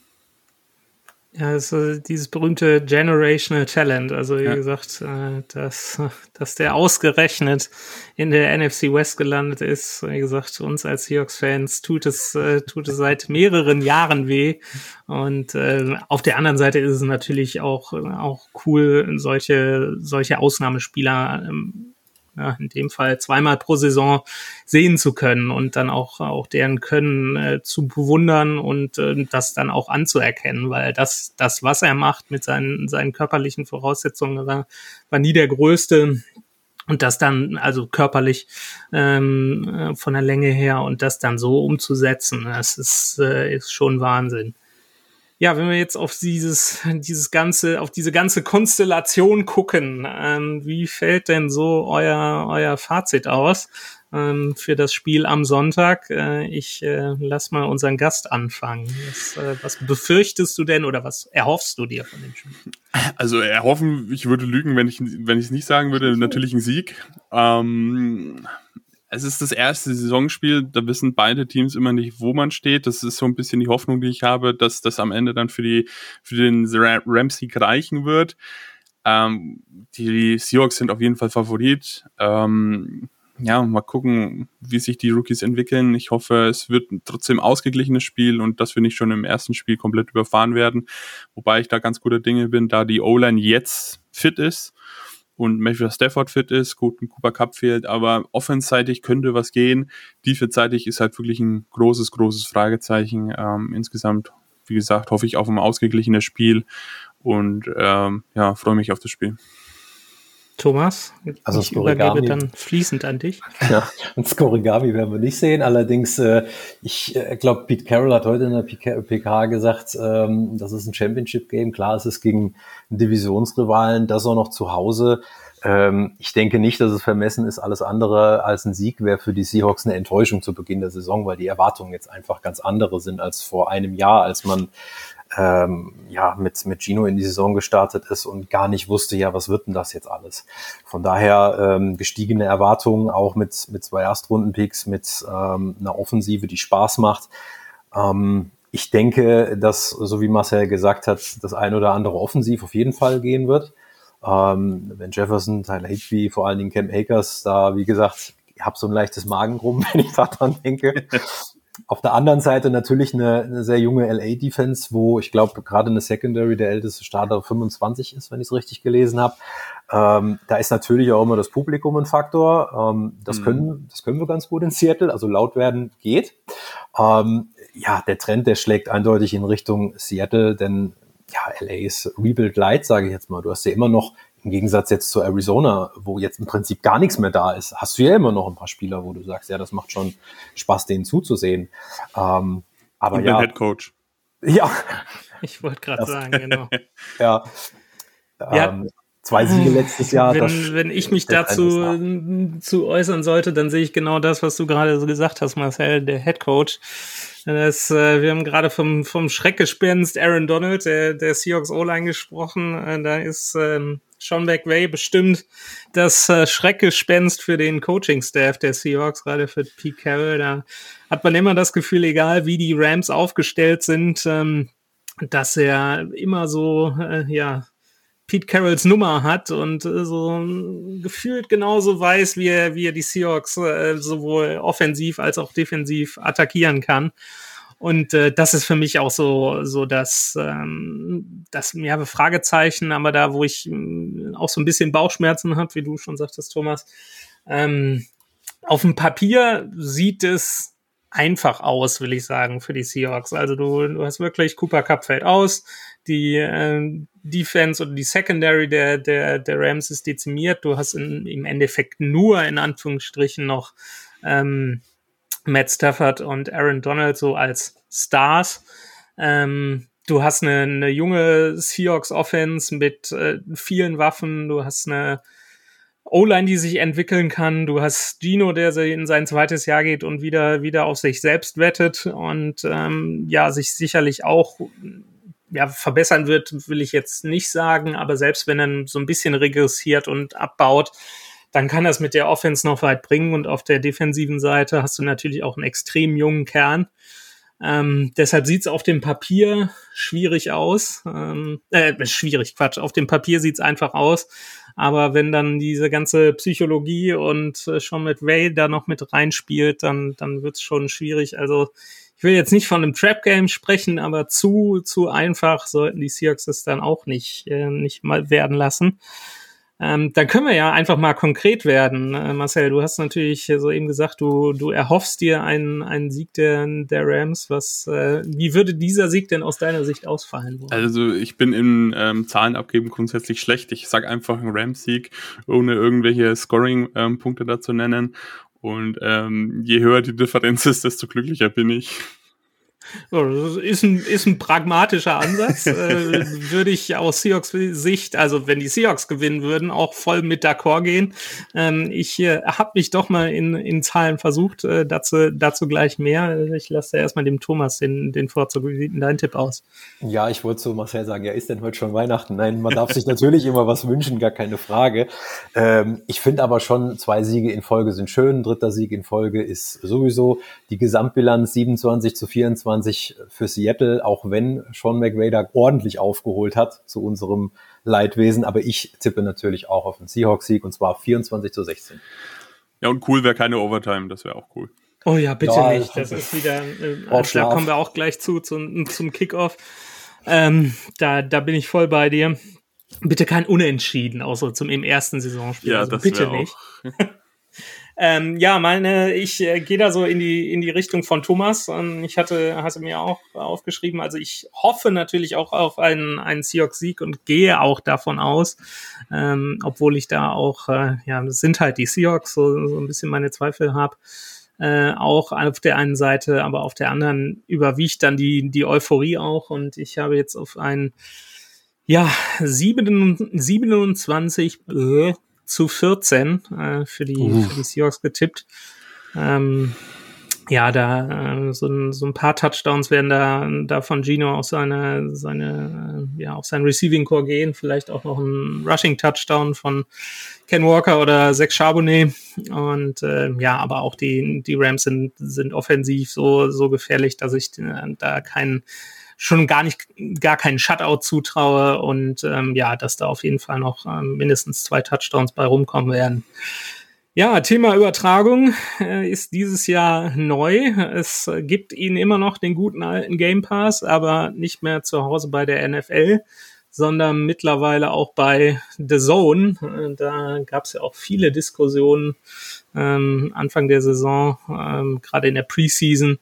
Ja, also dieses berühmte Generational Talent. Also wie ja. gesagt, äh, dass, dass der ausgerechnet in der NFC West gelandet ist. Wie gesagt, uns als Seahawks-Fans tut es, äh, tut es seit mehreren Jahren weh. Und äh, auf der anderen Seite ist es natürlich auch, auch cool, solche, solche Ausnahmespieler ähm, ja, in dem Fall zweimal pro Saison sehen zu können und dann auch, auch deren Können äh, zu bewundern und äh, das dann auch anzuerkennen, weil das, das, was er macht mit seinen, seinen körperlichen Voraussetzungen, war, war nie der größte. Und das dann, also körperlich ähm, äh, von der Länge her und das dann so umzusetzen, das ist, äh, ist schon Wahnsinn ja, wenn wir jetzt auf dieses, dieses ganze, auf diese ganze Konstellation gucken, ähm, wie fällt denn so euer, euer Fazit aus ähm, für das Spiel am Sonntag? Äh, ich äh, lass mal unseren Gast anfangen. Was, äh, was befürchtest du denn oder was erhoffst du dir von dem Spiel? Also erhoffen, ich würde lügen, wenn ich wenn es nicht sagen würde, natürlich ein Sieg. Ähm, es ist das erste Saisonspiel, da wissen beide Teams immer nicht, wo man steht. Das ist so ein bisschen die Hoffnung, die ich habe, dass das am Ende dann für die für den Ramsey reichen wird. Ähm, die Seahawks sind auf jeden Fall Favorit. Ähm, ja, mal gucken, wie sich die Rookies entwickeln. Ich hoffe, es wird trotzdem ausgeglichenes Spiel und dass wir nicht schon im ersten Spiel komplett überfahren werden. Wobei ich da ganz guter Dinge bin, da die O-Line jetzt fit ist und Matthew Stafford fit ist, gut, ein Cooper Cup fehlt, aber offenseitig könnte was gehen. Defenseitig ist halt wirklich ein großes, großes Fragezeichen. Ähm, insgesamt, wie gesagt, hoffe ich auf ein ausgeglichenes Spiel und ähm, ja, freue mich auf das Spiel. Thomas, also ich übergebe dann fließend an dich. Ja, und Skorigami werden wir nicht sehen. Allerdings, äh, ich äh, glaube, Pete Carroll hat heute in der PK, PK gesagt, ähm, das ist ein Championship-Game. Klar, es ist gegen einen Divisionsrivalen, das auch noch zu Hause. Ähm, ich denke nicht, dass es vermessen ist. Alles andere als ein Sieg wäre für die Seahawks eine Enttäuschung zu Beginn der Saison, weil die Erwartungen jetzt einfach ganz andere sind als vor einem Jahr, als man ähm, ja mit mit Gino in die Saison gestartet ist und gar nicht wusste, ja, was wird denn das jetzt alles? Von daher ähm, gestiegene Erwartungen, auch mit mit zwei Erstrundenpicks, mit ähm, einer Offensive, die Spaß macht. Ähm, ich denke, dass, so wie Marcel gesagt hat, das ein oder andere offensiv auf jeden Fall gehen wird. Ähm, wenn Jefferson, Tyler Higby, vor allen Dingen Cam Akers, da, wie gesagt, ich habe so ein leichtes Magengrummen, wenn ich daran denke. Auf der anderen Seite natürlich eine, eine sehr junge LA-Defense, wo ich glaube gerade eine Secondary der älteste Starter 25 ist, wenn ich es richtig gelesen habe. Ähm, da ist natürlich auch immer das Publikum ein Faktor. Ähm, das, mhm. können, das können wir ganz gut in Seattle. Also laut werden geht. Ähm, ja, der Trend, der schlägt eindeutig in Richtung Seattle, denn ja, LA ist Rebuild Light, sage ich jetzt mal. Du hast ja immer noch, im Gegensatz jetzt zu Arizona, wo jetzt im Prinzip gar nichts mehr da ist, hast du ja immer noch ein paar Spieler, wo du sagst, ja, das macht schon Spaß, denen zuzusehen. Ähm, aber Und ja. Head Coach. Ja. Ich wollte gerade sagen, genau. ja. Ja. Ähm, zwei Siege letztes Jahr. Wenn, wenn ich mich dazu zu äußern sollte, dann sehe ich genau das, was du gerade so gesagt hast, Marcel, der Head Coach. Das, äh, wir haben gerade vom, vom Schreckgespenst Aaron Donald, der, der Seahawks O-Line gesprochen. Äh, da ist ähm, Sean McVay bestimmt das äh, Schreckgespenst für den Coaching-Staff der Seahawks, gerade für Pete Carroll. Da hat man immer das Gefühl, egal wie die Rams aufgestellt sind, ähm, dass er immer so, äh, ja, Pete Carrolls Nummer hat und äh, so gefühlt genauso weiß, wie er, wie er die Seahawks äh, sowohl offensiv als auch defensiv attackieren kann. Und äh, das ist für mich auch so, so das, ähm, das ja, Fragezeichen, aber da, wo ich äh, auch so ein bisschen Bauchschmerzen habe, wie du schon sagtest, Thomas. Ähm, auf dem Papier sieht es einfach aus, will ich sagen, für die Seahawks. Also du, du hast wirklich, Cooper Cup fällt aus, die äh, Defense oder die Secondary der, der, der Rams ist dezimiert. Du hast in, im Endeffekt nur in Anführungsstrichen noch ähm, Matt Stafford und Aaron Donald so als Stars. Ähm, du hast eine, eine junge Seahawks Offense mit äh, vielen Waffen. Du hast eine O-Line, die sich entwickeln kann. Du hast Gino, der in sein zweites Jahr geht und wieder wieder auf sich selbst wettet und ähm, ja sich sicherlich auch ja, verbessern wird, will ich jetzt nicht sagen, aber selbst wenn er so ein bisschen regressiert und abbaut, dann kann das mit der Offense noch weit bringen und auf der defensiven Seite hast du natürlich auch einen extrem jungen Kern. Ähm, deshalb sieht's auf dem Papier schwierig aus. Ähm, äh, schwierig, Quatsch. Auf dem Papier sieht's einfach aus. Aber wenn dann diese ganze Psychologie und äh, schon mit Ray da noch mit reinspielt, dann, dann wird's schon schwierig. Also will jetzt nicht von einem Trap-Game sprechen, aber zu, zu einfach sollten die Seahawks es dann auch nicht, äh, nicht mal werden lassen. Ähm, dann können wir ja einfach mal konkret werden. Äh, Marcel, du hast natürlich soeben gesagt, du, du erhoffst dir einen, einen Sieg der, der Rams. Was, äh, wie würde dieser Sieg denn aus deiner Sicht ausfallen? Wollen? Also ich bin im ähm, Zahlen abgeben grundsätzlich schlecht. Ich sag einfach einen Rams-Sieg, ohne irgendwelche Scoring-Punkte ähm, dazu nennen. Und ähm, je höher die Differenz ist, desto glücklicher bin ich. Das ist ein, ist ein pragmatischer Ansatz. äh, würde ich aus Seahawks Sicht, also wenn die Seahawks gewinnen würden, auch voll mit d'accord gehen. Ähm, ich äh, habe mich doch mal in, in Zahlen versucht, äh, dazu, dazu gleich mehr. Ich lasse erstmal dem Thomas den, den Vorzug. Wie sieht denn dein Tipp aus? Ja, ich wollte zu Marcel sagen, ja, ist denn heute schon Weihnachten? Nein, man darf sich natürlich immer was wünschen, gar keine Frage. Ähm, ich finde aber schon, zwei Siege in Folge sind schön. dritter Sieg in Folge ist sowieso die Gesamtbilanz 27 zu 24 20 für Seattle, auch wenn Sean McVay da ordentlich aufgeholt hat zu unserem Leidwesen. Aber ich tippe natürlich auch auf den Seahawks-Sieg und zwar 24 zu 16. Ja, und cool wäre keine Overtime, das wäre auch cool. Oh ja, bitte ja, nicht. Das ist wieder, äh, da kommen wir auch gleich zu, zum, zum Kickoff. Ähm, da, da bin ich voll bei dir. Bitte kein Unentschieden, außer zum im ersten Saisonspiel. Ja, also das bitte nicht. Ähm, ja, meine, ich äh, gehe da so in die in die Richtung von Thomas. Und ich hatte hatte mir auch aufgeschrieben. Also ich hoffe natürlich auch auf einen einen Seahawks-Sieg und gehe auch davon aus, ähm, obwohl ich da auch äh, ja, das sind halt die Seahawks so, so ein bisschen meine Zweifel habe. Äh, auch auf der einen Seite, aber auf der anderen überwiegt dann die die Euphorie auch und ich habe jetzt auf einen ja 27 äh, zu 14 äh, für, die, uh. für die Seahawks getippt. Ähm, ja, da äh, so, ein, so ein paar Touchdowns werden da, da von Gino auf seine, seine, äh, ja, auf sein Receiving Core gehen. Vielleicht auch noch ein Rushing Touchdown von Ken Walker oder Zach Charbonnet. Und äh, ja, aber auch die, die Rams sind, sind offensiv so, so gefährlich, dass ich äh, da keinen schon gar nicht, gar keinen Shutout zutraue und ähm, ja, dass da auf jeden Fall noch ähm, mindestens zwei Touchdowns bei rumkommen werden. Ja, Thema Übertragung äh, ist dieses Jahr neu. Es gibt ihn immer noch den guten alten Game Pass, aber nicht mehr zu Hause bei der NFL, sondern mittlerweile auch bei The Zone. Äh, da gab es ja auch viele Diskussionen ähm, Anfang der Saison, ähm, gerade in der Preseason,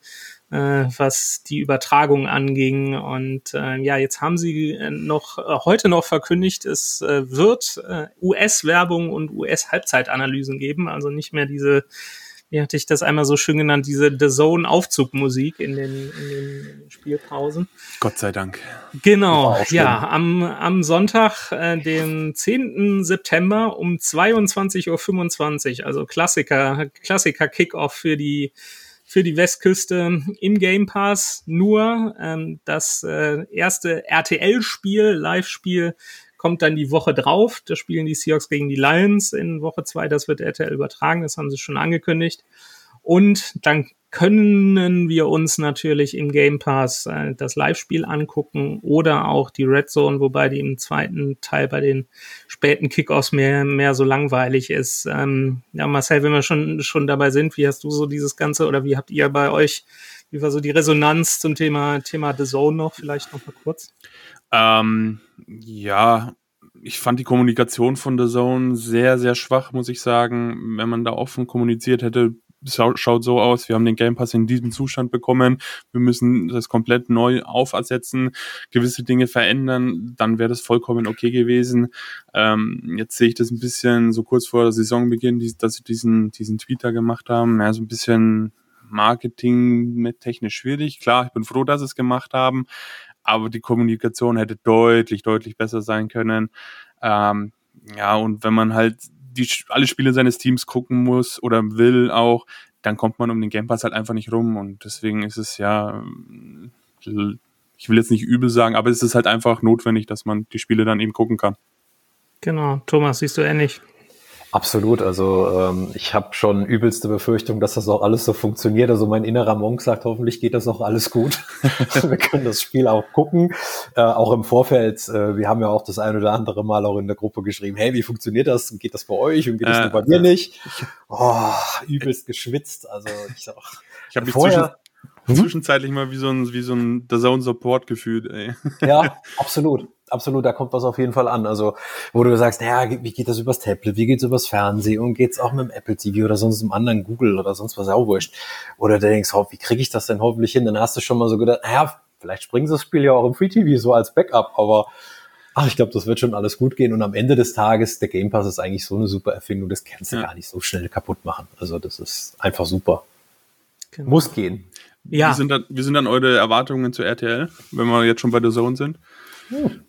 was die Übertragung anging. Und äh, ja, jetzt haben sie äh, noch äh, heute noch verkündigt, es äh, wird äh, US-Werbung und US-Halbzeitanalysen geben, also nicht mehr diese wie hatte ich das einmal so schön genannt, diese The Zone Aufzugmusik in den, in den, in den Spielpausen. Gott sei Dank. Genau, ja, am, am Sonntag, äh, den 10. September um 22.25 Uhr, also Klassiker, Klassiker Kickoff für die für die Westküste im Game Pass. Nur ähm, das äh, erste RTL-Spiel, Live-Spiel, kommt dann die Woche drauf. Da spielen die Seahawks gegen die Lions in Woche zwei. Das wird RTL übertragen, das haben sie schon angekündigt. Und dann können wir uns natürlich im Game Pass äh, das Live-Spiel angucken oder auch die Red Zone, wobei die im zweiten Teil bei den späten Kickoffs mehr, mehr so langweilig ist. Ähm, ja, Marcel, wenn wir schon, schon dabei sind, wie hast du so dieses Ganze oder wie habt ihr bei euch, wie war so die Resonanz zum Thema, Thema The Zone noch? Vielleicht noch mal kurz. Ähm, ja, ich fand die Kommunikation von The Zone sehr, sehr schwach, muss ich sagen. Wenn man da offen kommuniziert hätte, schaut so aus, wir haben den Game Pass in diesem Zustand bekommen, wir müssen das komplett neu aufersetzen, gewisse Dinge verändern, dann wäre das vollkommen okay gewesen. Ähm, jetzt sehe ich das ein bisschen so kurz vor Saisonbeginn, die, dass sie diesen, diesen Tweeter gemacht haben, ja, so ein bisschen Marketing mit technisch schwierig. Klar, ich bin froh, dass sie es gemacht haben, aber die Kommunikation hätte deutlich, deutlich besser sein können. Ähm, ja, und wenn man halt die alle Spiele seines Teams gucken muss oder will auch, dann kommt man um den Game Pass halt einfach nicht rum. Und deswegen ist es ja, ich will jetzt nicht übel sagen, aber es ist halt einfach notwendig, dass man die Spiele dann eben gucken kann. Genau, Thomas, siehst du ähnlich? Absolut. Also ähm, ich habe schon übelste Befürchtung, dass das auch alles so funktioniert. Also mein innerer Monk sagt, hoffentlich geht das auch alles gut. wir können das Spiel auch gucken. Äh, auch im Vorfeld, äh, wir haben ja auch das ein oder andere Mal auch in der Gruppe geschrieben, hey, wie funktioniert das? Geht das bei euch und geht das äh, nur bei mir nicht? Oh, übelst geschwitzt. Also ich sag, ich habe mich vorher, zwischen, hm? zwischenzeitlich mal wie so ein, wie so ein The Zone Support gefühlt, ey. Ja, absolut absolut, da kommt was auf jeden Fall an. Also, wo du sagst, naja, wie geht das übers Tablet, wie geht's übers Fernsehen und geht's auch mit dem Apple TV oder sonst einem anderen Google oder sonst was, auch wurscht. Oder du denkst, oh, wie kriege ich das denn hoffentlich hin? Dann hast du schon mal so gedacht, naja, vielleicht springen sie das Spiel ja auch im Free TV so als Backup, aber ach, ich glaube, das wird schon alles gut gehen. Und am Ende des Tages, der Game Pass ist eigentlich so eine super Erfindung, das kannst du ja. gar nicht so schnell kaputt machen. Also, das ist einfach super. Genau. Muss gehen. Ja. Wie sind, dann, wie sind dann eure Erwartungen zu RTL, wenn wir jetzt schon bei der Zone sind? Hm.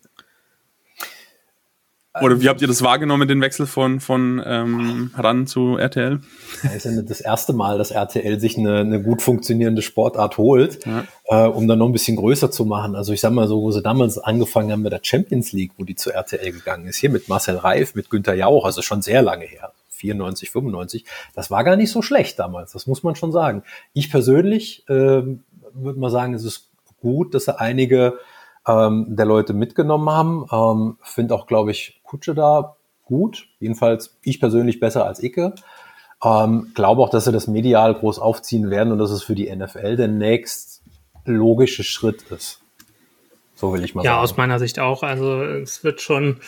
Oder wie habt ihr das wahrgenommen, den Wechsel von, von ähm, RAN zu RTL? Das ist ja das erste Mal, dass RTL sich eine, eine gut funktionierende Sportart holt, ja. äh, um dann noch ein bisschen größer zu machen. Also ich sag mal so, wo sie damals angefangen haben mit der Champions League, wo die zu RTL gegangen ist, hier mit Marcel Reif, mit Günther Jauch, also schon sehr lange her. 94, 95, das war gar nicht so schlecht damals, das muss man schon sagen. Ich persönlich äh, würde mal sagen, es ist gut, dass er einige ähm, der Leute mitgenommen haben. Ähm, Finde auch, glaube ich, Kutsche da gut. Jedenfalls ich persönlich besser als Icke. Ähm, glaube auch, dass sie das medial groß aufziehen werden und dass es für die NFL der nächst logische Schritt ist. So will ich mal ja, sagen. Ja, aus meiner Sicht auch. Also es wird schon,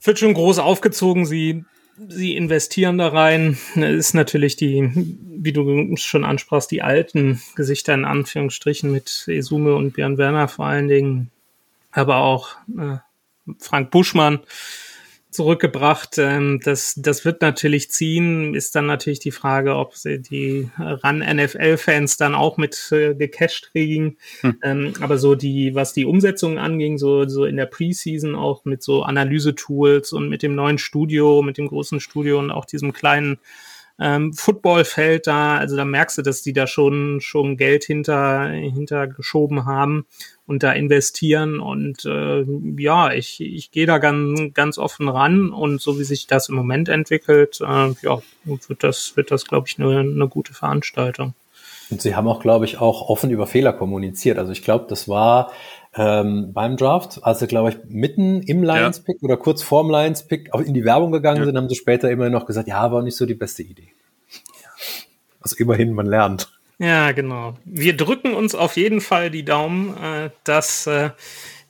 wird schon groß aufgezogen. Sie, sie investieren da rein. Ist natürlich die, wie du schon ansprachst, die alten Gesichter in Anführungsstrichen mit Esume und Björn Werner vor allen Dingen, aber auch äh, Frank Buschmann, zurückgebracht. Ähm, das, das wird natürlich ziehen. Ist dann natürlich die Frage, ob sie die RAN-NFL-Fans dann auch mit äh, gecasht kriegen. Hm. Ähm, aber so die, was die Umsetzung anging, so, so in der Preseason auch mit so Analyse-Tools und mit dem neuen Studio, mit dem großen Studio und auch diesem kleinen ähm, Footballfeld da, also da merkst du, dass die da schon schon Geld hinter hinter geschoben haben und da investieren und äh, ja, ich ich gehe da ganz ganz offen ran und so wie sich das im Moment entwickelt, äh, ja, wird das wird das glaube ich eine eine gute Veranstaltung. Und sie haben auch, glaube ich, auch offen über Fehler kommuniziert. Also ich glaube, das war ähm, beim Draft, als sie, glaube ich, mitten im Lions-Pick ja. oder kurz vorm Lions-Pick in die Werbung gegangen ja. sind, haben sie später immer noch gesagt, ja, war nicht so die beste Idee. Also immerhin, man lernt. Ja, genau. Wir drücken uns auf jeden Fall die Daumen, äh, dass äh,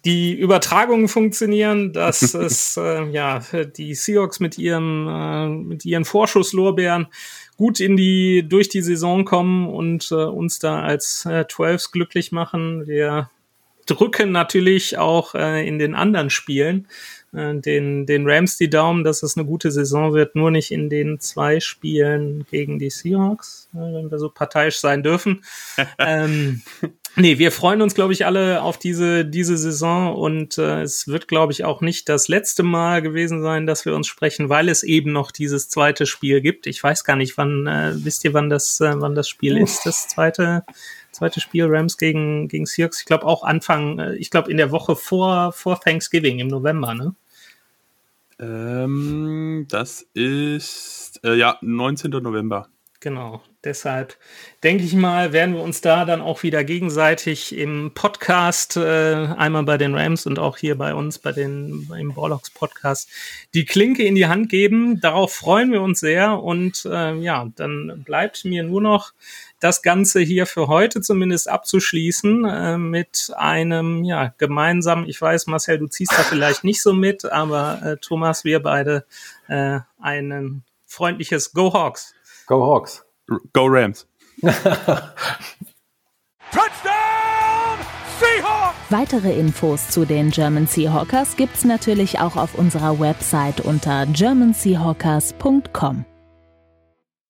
die Übertragungen funktionieren, dass es äh, ja die Seahawks mit ihrem äh, mit ihren Vorschusslorbeeren gut in die durch die Saison kommen und äh, uns da als äh, Twelves glücklich machen. Wir drücken natürlich auch äh, in den anderen Spielen äh, den, den Rams die Daumen, dass es eine gute Saison wird, nur nicht in den zwei Spielen gegen die Seahawks, äh, wenn wir so parteiisch sein dürfen. ähm, nee, wir freuen uns, glaube ich, alle auf diese, diese Saison und äh, es wird, glaube ich, auch nicht das letzte Mal gewesen sein, dass wir uns sprechen, weil es eben noch dieses zweite Spiel gibt. Ich weiß gar nicht, wann, äh, wisst ihr, wann das, äh, wann das Spiel ist, das zweite? Zweite Spiel Rams gegen, gegen Seahawks. Ich glaube auch Anfang, äh, ich glaube in der Woche vor, vor Thanksgiving im November, ne? Ähm, das ist, äh, ja, 19. November. Genau. Deshalb denke ich mal, werden wir uns da dann auch wieder gegenseitig im Podcast, äh, einmal bei den Rams und auch hier bei uns bei den im Borlocks Podcast, die Klinke in die Hand geben. Darauf freuen wir uns sehr und äh, ja, dann bleibt mir nur noch das Ganze hier für heute zumindest abzuschließen äh, mit einem ja gemeinsamen. Ich weiß, Marcel, du ziehst da vielleicht nicht so mit, aber äh, Thomas, wir beide äh, ein freundliches Go Hawks. Go Hawks. Go Rams. Weitere Infos zu den German Seahawkers gibt's natürlich auch auf unserer Website unter germanseahawkers.com.